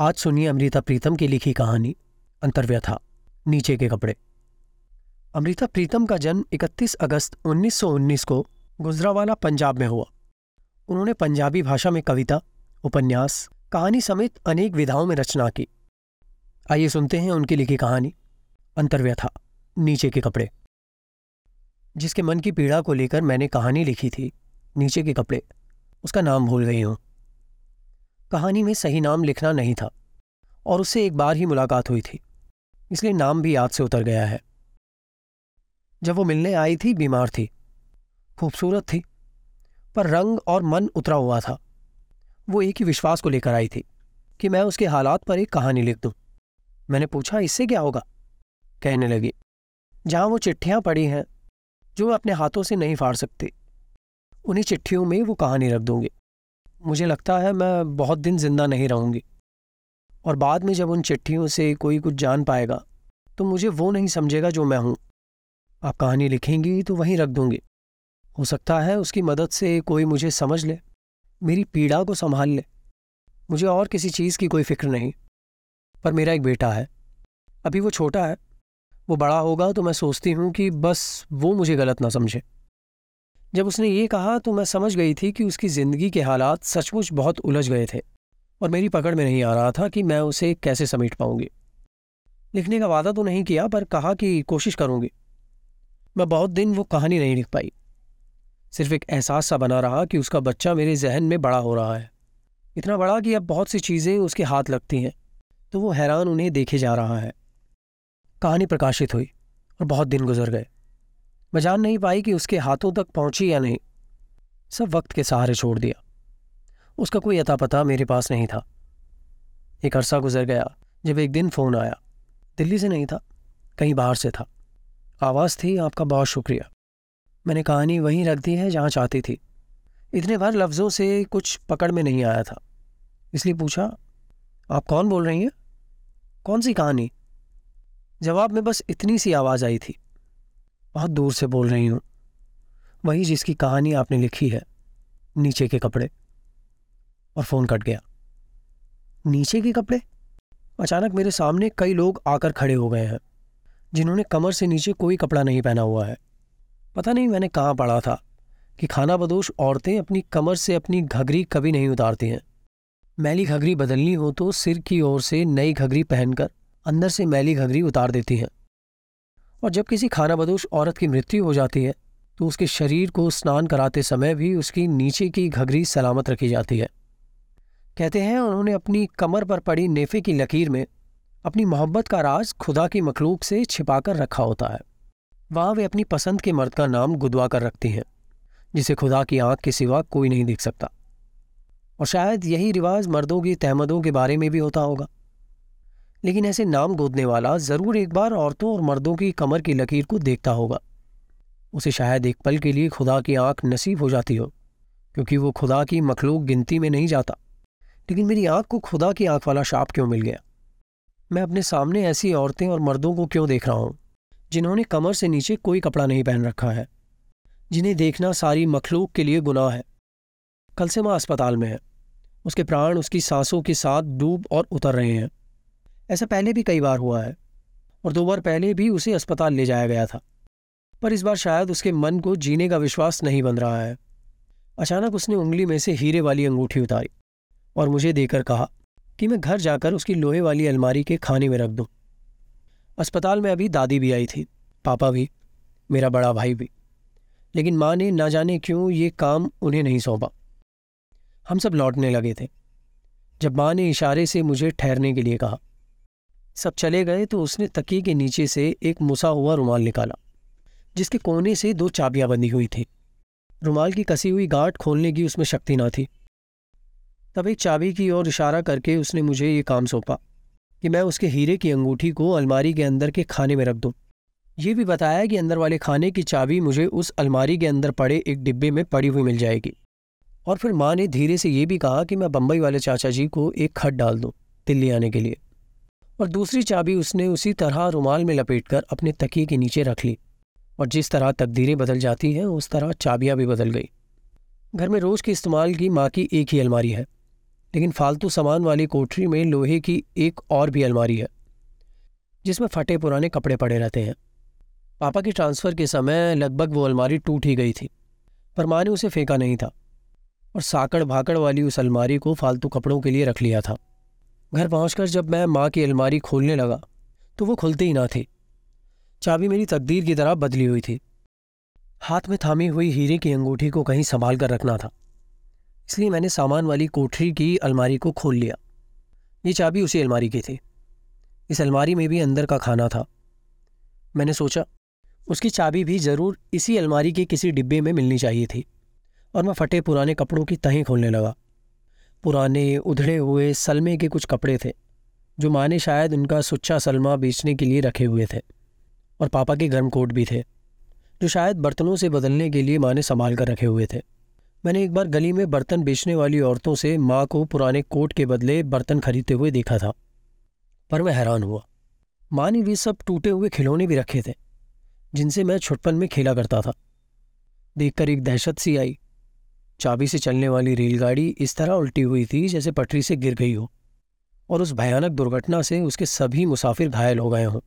आज सुनिए अमृता प्रीतम की लिखी कहानी, अंतर्व्यथा, नीचे के कपड़े। अमृता प्रीतम का जन्म 31 अगस्त 1919 को गुजरावाला, पंजाब में हुआ। उन्होंने पंजाबी भाषा में कविता, उपन्यास, कहानी समेत अनेक विधाओं में रचना की। आइए सुनते हैं उनकी लिखी कहानी, अंतर्व्यथा, नीचे के कपड़े। जिसके मन की पीड़ा को लेकर मैंने कहानी लिखी थी, नीचे के कपड़े, उसका नाम भूल गई हूँ। कहानी में सही नाम लिखना नहीं था और उससे एक बार ही मुलाकात हुई थी, इसलिए नाम भी याद से उतर गया है। जब वो मिलने आई थी, बीमार थी, खूबसूरत थी, पर रंग और मन उतरा हुआ था। वो एक ही विश्वास को लेकर आई थी कि मैं उसके हालात पर एक कहानी लिख दूँ। मैंने पूछा, इससे क्या होगा? कहने लगी, जहाँ वो चिट्ठियाँ पड़ी हैं, जो मैं अपने हाथों से नहीं फाड़ सकती, उन्हीं चिट्ठियों में वो कहानी रख दूँगी। मुझे लगता है मैं बहुत दिन ज़िंदा नहीं रहूँगी। और बाद में जब उन चिट्ठियों से कोई कुछ जान पाएगा तो मुझे वो नहीं समझेगा जो मैं हूँ। आप कहानी लिखेंगी तो वहीं रख दूँगी। हो सकता है उसकी मदद से कोई मुझे समझ ले, मेरी पीड़ा को संभाल ले। मुझे और किसी चीज़ की कोई फ़िक्र नहीं। पर मेरा एक बेटा है। अभी वो छोटा है। वो बड़ा होगा तो मैं सोचती हूँ कि बस वो मुझे गलत ना समझे। जब उसने ये कहा तो मैं समझ गई थी कि उसकी ज़िंदगी के हालात सचमुच बहुत उलझ गए थे और मेरी पकड़ में नहीं आ रहा था कि मैं उसे कैसे समेट पाऊँगी। लिखने का वादा तो नहीं किया, पर कहा कि कोशिश करूँगी। मैं बहुत दिन वो कहानी नहीं लिख पाई। सिर्फ़ एक एहसास सा बना रहा कि उसका बच्चा मेरे जहन में बड़ा हो रहा है। इतना बड़ा कि अब बहुत सी चीज़ें उसके हाथ लगती हैं तो वो हैरान उन्हें देखे जा रहा है। कहानी प्रकाशित हुई और बहुत दिन गुजर गए। मैं जान नहीं पाई कि उसके हाथों तक पहुँची या नहीं। सब वक्त के सहारे छोड़ दिया। उसका कोई अता पता मेरे पास नहीं था। एक अरसा गुजर गया, जब एक दिन फ़ोन आया। दिल्ली से नहीं था, कहीं बाहर से था। आवाज़ थी, आपका बहुत शुक्रिया। मैंने कहानी वहीं रख दी है जहाँ चाहती थी। इतने बार लफ्ज़ों से कुछ पकड़ में नहीं आया था। इसलिए पूछा, आप कौन बोल रही हैं? कौन सी कहानी? जवाब में बस इतनी सी आवाज़ आई थी। बहुत दूर से बोल रही हूँ। वही जिसकी कहानी आपने लिखी है, नीचे के कपड़े। और फ़ोन कट गया। नीचे के कपड़े? अचानक मेरे सामने कई लोग आकर खड़े हो गए हैं, जिन्होंने कमर से नीचे कोई कपड़ा नहीं पहना हुआ है। पता नहीं मैंने कहाँ पढ़ा था कि खाना बदोश औरतें अपनी कमर से अपनी घघरी कभी नहीं उतारती हैं। मैली घघरी बदलनी हो तो सिर की ओर से नई घघरी पहनकर अंदर से मैली घघरी उतार देती हैं। और जब किसी खाना बदोश औरत की मृत्यु हो जाती है तो उसके शरीर को स्नान कराते समय भी उसकी नीचे की घघरी सलामत रखी जाती है। कहते हैं, उन्होंने अपनी कमर पर पड़ी नेफे की लकीर में अपनी मोहब्बत का राज खुदा की मखलूक से छिपाकर रखा होता है। वहाँ वे अपनी पसंद के मर्द का नाम गुदवा कर रखती हैं, जिसे खुदा की आँख के सिवा कोई नहीं देख सकता। और शायद यही रिवाज मर्दों की तहमदों के बारे में भी होता होगा। लेकिन ऐसे नाम गोदने वाला ज़रूर एक बार औरतों और मर्दों की कमर की लकीर को देखता होगा। उसे शायद एक पल के लिए खुदा की आँख नसीब हो जाती हो, क्योंकि वो खुदा की मखलूक गिनती में नहीं जाता। लेकिन मेरी आँख को खुदा की आँख वाला शाप क्यों मिल गया? मैं अपने सामने ऐसी औरतें और मर्दों को क्यों देख रहा हूँ, जिन्होंने कमर से नीचे कोई कपड़ा नहीं पहन रखा है, जिन्हें देखना सारी मखलूक के लिए गुनाह है। कल से माँ अस्पताल में है। उसके प्राण उसकी सांसों के साथ डूब और उतर रहे हैं। ऐसा पहले भी कई बार हुआ है, और दो बार पहले भी उसे अस्पताल ले जाया गया था। पर इस बार शायद उसके मन को जीने का विश्वास नहीं बन रहा है। अचानक उसने उंगली में से हीरे वाली अंगूठी उतारी और मुझे देकर कहा कि मैं घर जाकर उसकी लोहे वाली अलमारी के खाने में रख दूँ। अस्पताल में अभी दादी भी आई थी, पापा भी, मेरा बड़ा भाई भी। लेकिन माँ ने ना जाने क्यों ये काम उन्हें नहीं सौंपा। हम सब लौटने लगे थे, जब माँ ने इशारे से मुझे ठहरने के लिए कहा। सब चले गए तो उसने तकिए के नीचे से एक मुसा हुआ रुमाल निकाला, जिसके कोने से दो चाबियाँ बंधी हुई थी। रुमाल की कसी हुई गांठ खोलने की उसमें शक्ति ना थी। तब एक चाबी की ओर इशारा करके उसने मुझे ये काम सौंपा कि मैं उसके हीरे की अंगूठी को अलमारी के अंदर के खाने में रख दूँ। ये भी बताया कि अंदर वाले खाने की चाबी मुझे उस अलमारी के अंदर पड़े एक डिब्बे में पड़ी हुई मिल जाएगी। और फिर माँ ने धीरे से ये भी कहा कि मैं बम्बई वाले चाचा जी को एक खत डाल दूँ दिल्ली आने के लिए। और दूसरी चाबी उसने उसी तरह रुमाल में लपेटकर अपने तकिए के नीचे रख ली और जिस तरह तकदीरें बदल जाती हैं, उस तरह चाबियाँ भी बदल गई। घर में रोज़ के इस्तेमाल की माँ की एक ही अलमारी है, लेकिन फालतू सामान वाली कोठरी में लोहे की एक और भी अलमारी है, जिसमें फटे पुराने कपड़े पड़े रहते हैं। पापा के ट्रांसफ़र के समय लगभग वो अलमारी टूट ही गई थी, पर माँ ने उसे फेंका नहीं था और साकड़ भाकड़ वाली उस अलमारी को फालतू कपड़ों के लिए रख लिया था। घर पहुंचकर जब मैं माँ की अलमारी खोलने लगा तो वो खुलती ही ना थी। चाबी मेरी तकदीर की तरह बदली हुई थी। हाथ में थामी हुई हीरे की अंगूठी को कहीं संभाल कर रखना था। इसलिए मैंने सामान वाली कोठरी की अलमारी को खोल लिया। ये चाबी उसी अलमारी की थी। इस अलमारी में भी अंदर का खाना था। मैंने सोचा, उसकी चाबी भी ज़रूर इसी अलमारी के किसी डिब्बे में मिलनी चाहिए थी, और मैं फटे पुराने कपड़ों की तहें खोलने लगा। पुराने उधड़े हुए सलमे के कुछ कपड़े थे, जो माँ ने शायद उनका सुच्चा सलमा बेचने के लिए रखे हुए थे, और पापा के गर्म कोट भी थे, जो शायद बर्तनों से बदलने के लिए माँ ने संभाल कर रखे हुए थे। मैंने एक बार गली में बर्तन बेचने वाली औरतों से माँ को पुराने कोट के बदले बर्तन खरीदते हुए देखा था, पर मैं हैरान हुआ। माँ ने वे सब टूटे हुए खिलौने भी रखे थे, जिनसे मैं छुटपन में खेला करता था। देखकर एक दहशत सी आई। चाबी से चलने वाली रेलगाड़ी इस तरह उल्टी हुई थी जैसे पटरी से गिर गई हो, और उस भयानक दुर्घटना से उसके सभी मुसाफिर घायल हो गए हों।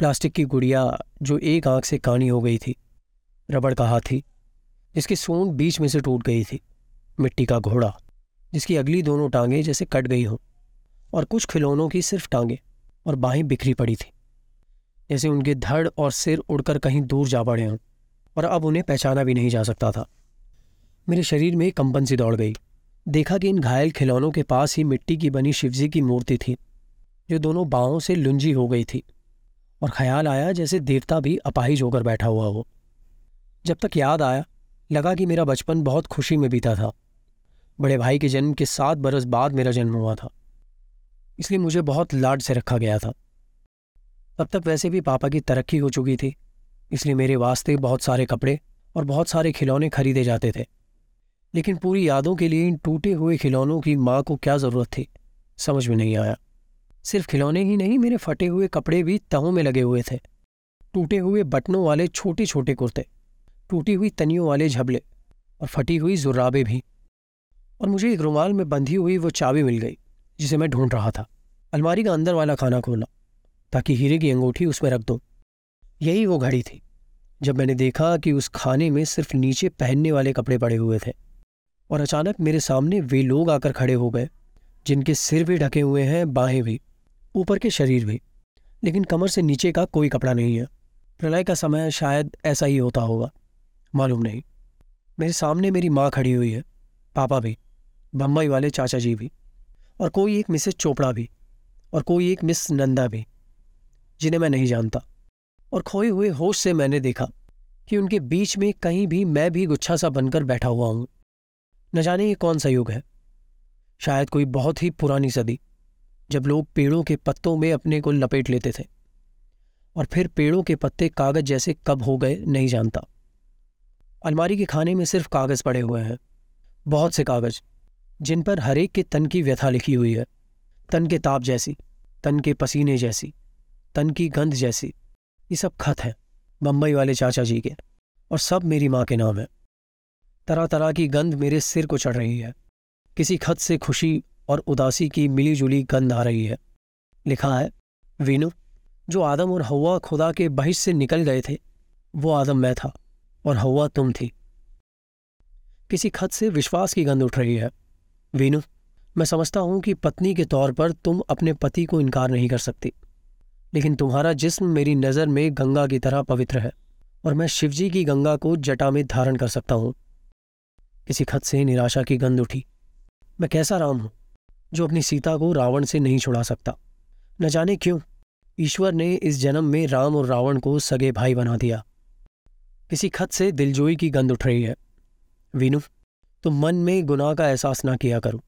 प्लास्टिक की गुड़िया जो एक आँख से कानी हो गई थी, रबड़ का हाथी, जिसकी सूंड बीच में से टूट गई थी, मिट्टी का घोड़ा, जिसकी अगली दोनों टांगें जैसे कट गई हों, और कुछ खिलौनों की सिर्फ़ टांगें और बाहें बिखरी पड़ी थी, जैसे उनके धड़ और सिर उड़कर कहीं दूर जा पड़े हों, और अब उन्हें पहचाना भी नहीं जा सकता था। मेरे शरीर में कंपन सी दौड़ गई। देखा कि इन घायल खिलौनों के पास ही मिट्टी की बनी शिवजी की मूर्ति थी, जो दोनों बाहों से लुंजी हो गई थी, और ख्याल आया जैसे देवता भी अपाहिज होकर बैठा हुआ हो। जब तक याद आया, लगा कि मेरा बचपन बहुत खुशी में बीता था। बड़े भाई के जन्म के सात बरस बाद मेरा जन्म हुआ था। इसलिए मुझे बहुत लाड से रखा गया था। तब तक वैसे भी पापा की तरक्की हो चुकी थी, इसलिए मेरे वास्ते बहुत सारे कपड़े और बहुत सारे खिलौने खरीदे जाते थे। लेकिन पूरी यादों के लिए इन टूटे हुए खिलौनों की माँ को क्या ज़रूरत थी? समझ में नहीं आया। सिर्फ़ खिलौने ही नहीं, मेरे फटे हुए कपड़े भी तहों में लगे हुए थे। टूटे हुए बटनों वाले छोटे छोटे कुर्ते, टूटी हुई तनियों वाले झबले और फटी हुई जुर्राबे भी। और मुझे एक रुमाल में बंधी हुई वो चाबी मिल गई, जिसे मैं ढूंढ रहा था। अलमारी का अंदर वाला खाना खोला ताकि हीरे की अंगूठी उसमें रख दो। यही वो घड़ी थी, जब मैंने देखा कि उस खाने में सिर्फ़ नीचे पहनने वाले कपड़े पड़े हुए थे। और अचानक मेरे सामने वे लोग आकर खड़े हो गए, जिनके सिर भी ढके हुए हैं, बाहें भी, ऊपर के शरीर भी। लेकिन कमर से नीचे का कोई कपड़ा नहीं है। प्रलय का समय शायद ऐसा ही होता होगा। मालूम नहीं। मेरे सामने मेरी माँ खड़ी हुई है, पापा भी, बम्बई वाले चाचा जी भी, और कोई एक मिसेस चोपड़ा भी, और कोई एक मिस नंदा भी, जिन्हें मैं नहीं जानता। और खोए हुए होश से मैंने देखा कि उनके बीच में कहीं भी मैं भी गुच्छा सा बनकर बैठा हुआ हूँ। न जाने ये कौन सा युग है। शायद कोई बहुत ही पुरानी सदी, जब लोग पेड़ों के पत्तों में अपने को लपेट लेते थे, और फिर पेड़ों के पत्ते कागज़ जैसे कब हो गए नहीं जानता। अलमारी के खाने में सिर्फ़ कागज़ पड़े हुए हैं, बहुत से कागज़, जिन पर हरेक के तन की व्यथा लिखी हुई है। तन के ताप जैसी, तन के पसीने जैसी, तन की गंध जैसी, ये सब खत हैं, बम्बई वाले चाचा जी के, और सब मेरी माँ के नाम है। तरह तरह की गंध मेरे सिर को चढ़ रही है। किसी खत से खुशी और उदासी की मिली जुली गंध आ रही है। लिखा है, वीनू, जो आदम और हवा खुदा के बहिश से निकल गए थे, वो आदम मैं था और हवा तुम थी। किसी खत से विश्वास की गंध उठ रही है। वीनू, मैं समझता हूँ कि पत्नी के तौर पर तुम अपने पति को इनकार नहीं कर सकती, लेकिन तुम्हारा जिस्म मेरी नज़र में गंगा की तरह पवित्र है और मैं शिवजी की गंगा को जटा में धारण कर सकता हूँ। किसी खत से निराशा की गंध उठी। मैं कैसा राम हूँ, जो अपनी सीता को रावण से नहीं छुड़ा सकता? न जाने क्यों, ईश्वर ने इस जन्म में राम और रावण को सगे भाई बना दिया। किसी खत से दिलजोई की गंध उठ रही है। वीनू, तुम मन में गुनाह का एहसास ना किया करो।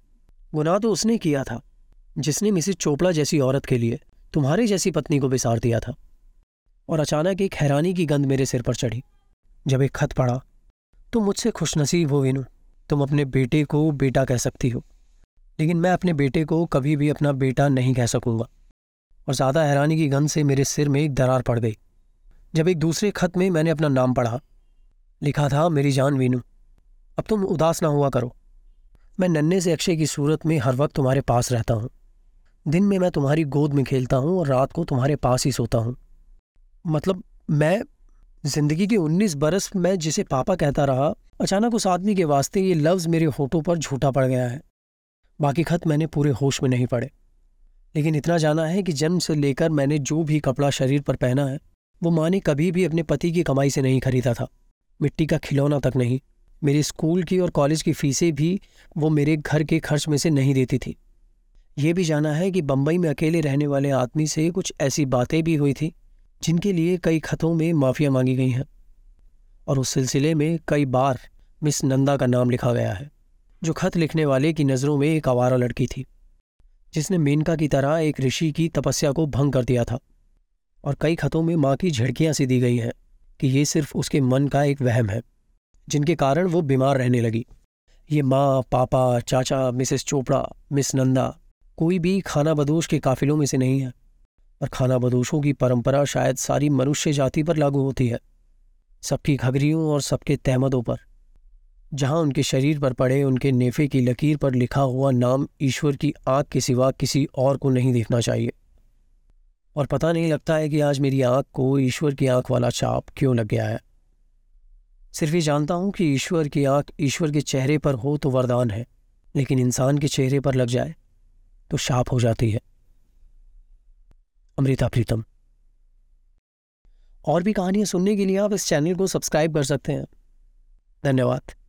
गुनाह तो उसने किया था, जिसने मिसिस चोपड़ा जैसी औरत के लिए तुम्हारी जैसी पत्नी को बिसार दिया था। और अचानक एक हैरानी की गंध मेरे सिर पर चढ़ी। जब एक खत पढ़ा तुम मुझसे खुशनसीब हो, वीनू। तुम अपने बेटे को बेटा कह सकती हो। लेकिन मैं अपने बेटे को कभी भी अपना बेटा नहीं कह सकूँगा। और ज़्यादा हैरानी की गंध से मेरे सिर में एक दरार पड़ गई। जब एक दूसरे खत में मैंने अपना नाम पढ़ा, लिखा था, मेरी जान, वीनू, अब तुम उदास ना हुआ करो। मैं नन्हे से अक्षय की सूरत में हर वक्त तुम्हारे पास रहता हूँ। दिन में मैं तुम्हारी गोद में खेलता हूँ और रात को तुम्हारे पास ही सोता हूँ। मतलब मैं ज़िंदगी के उन्नीस बरस में जिसे पापा कहता रहा, अचानक उस आदमी के वास्ते ये लफ्ज़ मेरे होठों पर झूठा पड़ गया है। बाकी खत मैंने पूरे होश में नहीं पड़े लेकिन इतना जाना है कि जन्म से लेकर मैंने जो भी कपड़ा शरीर पर पहना है, वो माँ ने कभी भी अपने पति की कमाई से नहीं खरीदा था। मिट्टी का खिलौना तक नहीं। मेरे स्कूल की और कॉलेज की फीसें भी वो मेरे घर के खर्च में से नहीं देती थी। ये भी जाना है कि बम्बई में अकेले रहने वाले आदमी से कुछ ऐसी बातें भी हुई थी जिनके लिए कई खतों में माफिया मांगी गई हैं। और उस सिलसिले में कई बार मिस नंदा का नाम लिखा गया है, जो खत लिखने वाले की नज़रों में एक आवारा लड़की थी, जिसने मेनका की तरह एक ऋषि की तपस्या को भंग कर दिया था। और कई खतों में माँ की झड़कियाँ सी दी गई हैं कि ये सिर्फ़ उसके मन का एक वहम है, जिनके कारण वो बीमार रहने लगी। ये माँ, पापा, चाचा, मिसेस चोपड़ा, मिस नंदा कोई भी खाना बदोश के काफिलों में से नहीं है। और खाना बदोशों की परंपरा शायद सारी मनुष्य जाति पर लागू होती है, सबकी घगरियों और सबके तहमदों पर। जहाँ उनके शरीर पर पड़े, उनके नेफे की लकीर पर लिखा हुआ नाम ईश्वर की आँख के सिवा किसी और को नहीं देखना चाहिए। और पता नहीं लगता है कि आज मेरी आँख को ईश्वर की आँख वाला चाप क्यों लग गया है। सिर्फ़ ये जानता हूँ कि ईश्वर की आँख ईश्वर के चेहरे पर हो तो वरदान है, लेकिन इंसान के चेहरे पर लग जाए तो शाप हो जाती है। अमृता प्रीतम। और भी कहानियाँ सुनने के लिए आप इस चैनल को सब्सक्राइब कर सकते हैं। धन्यवाद।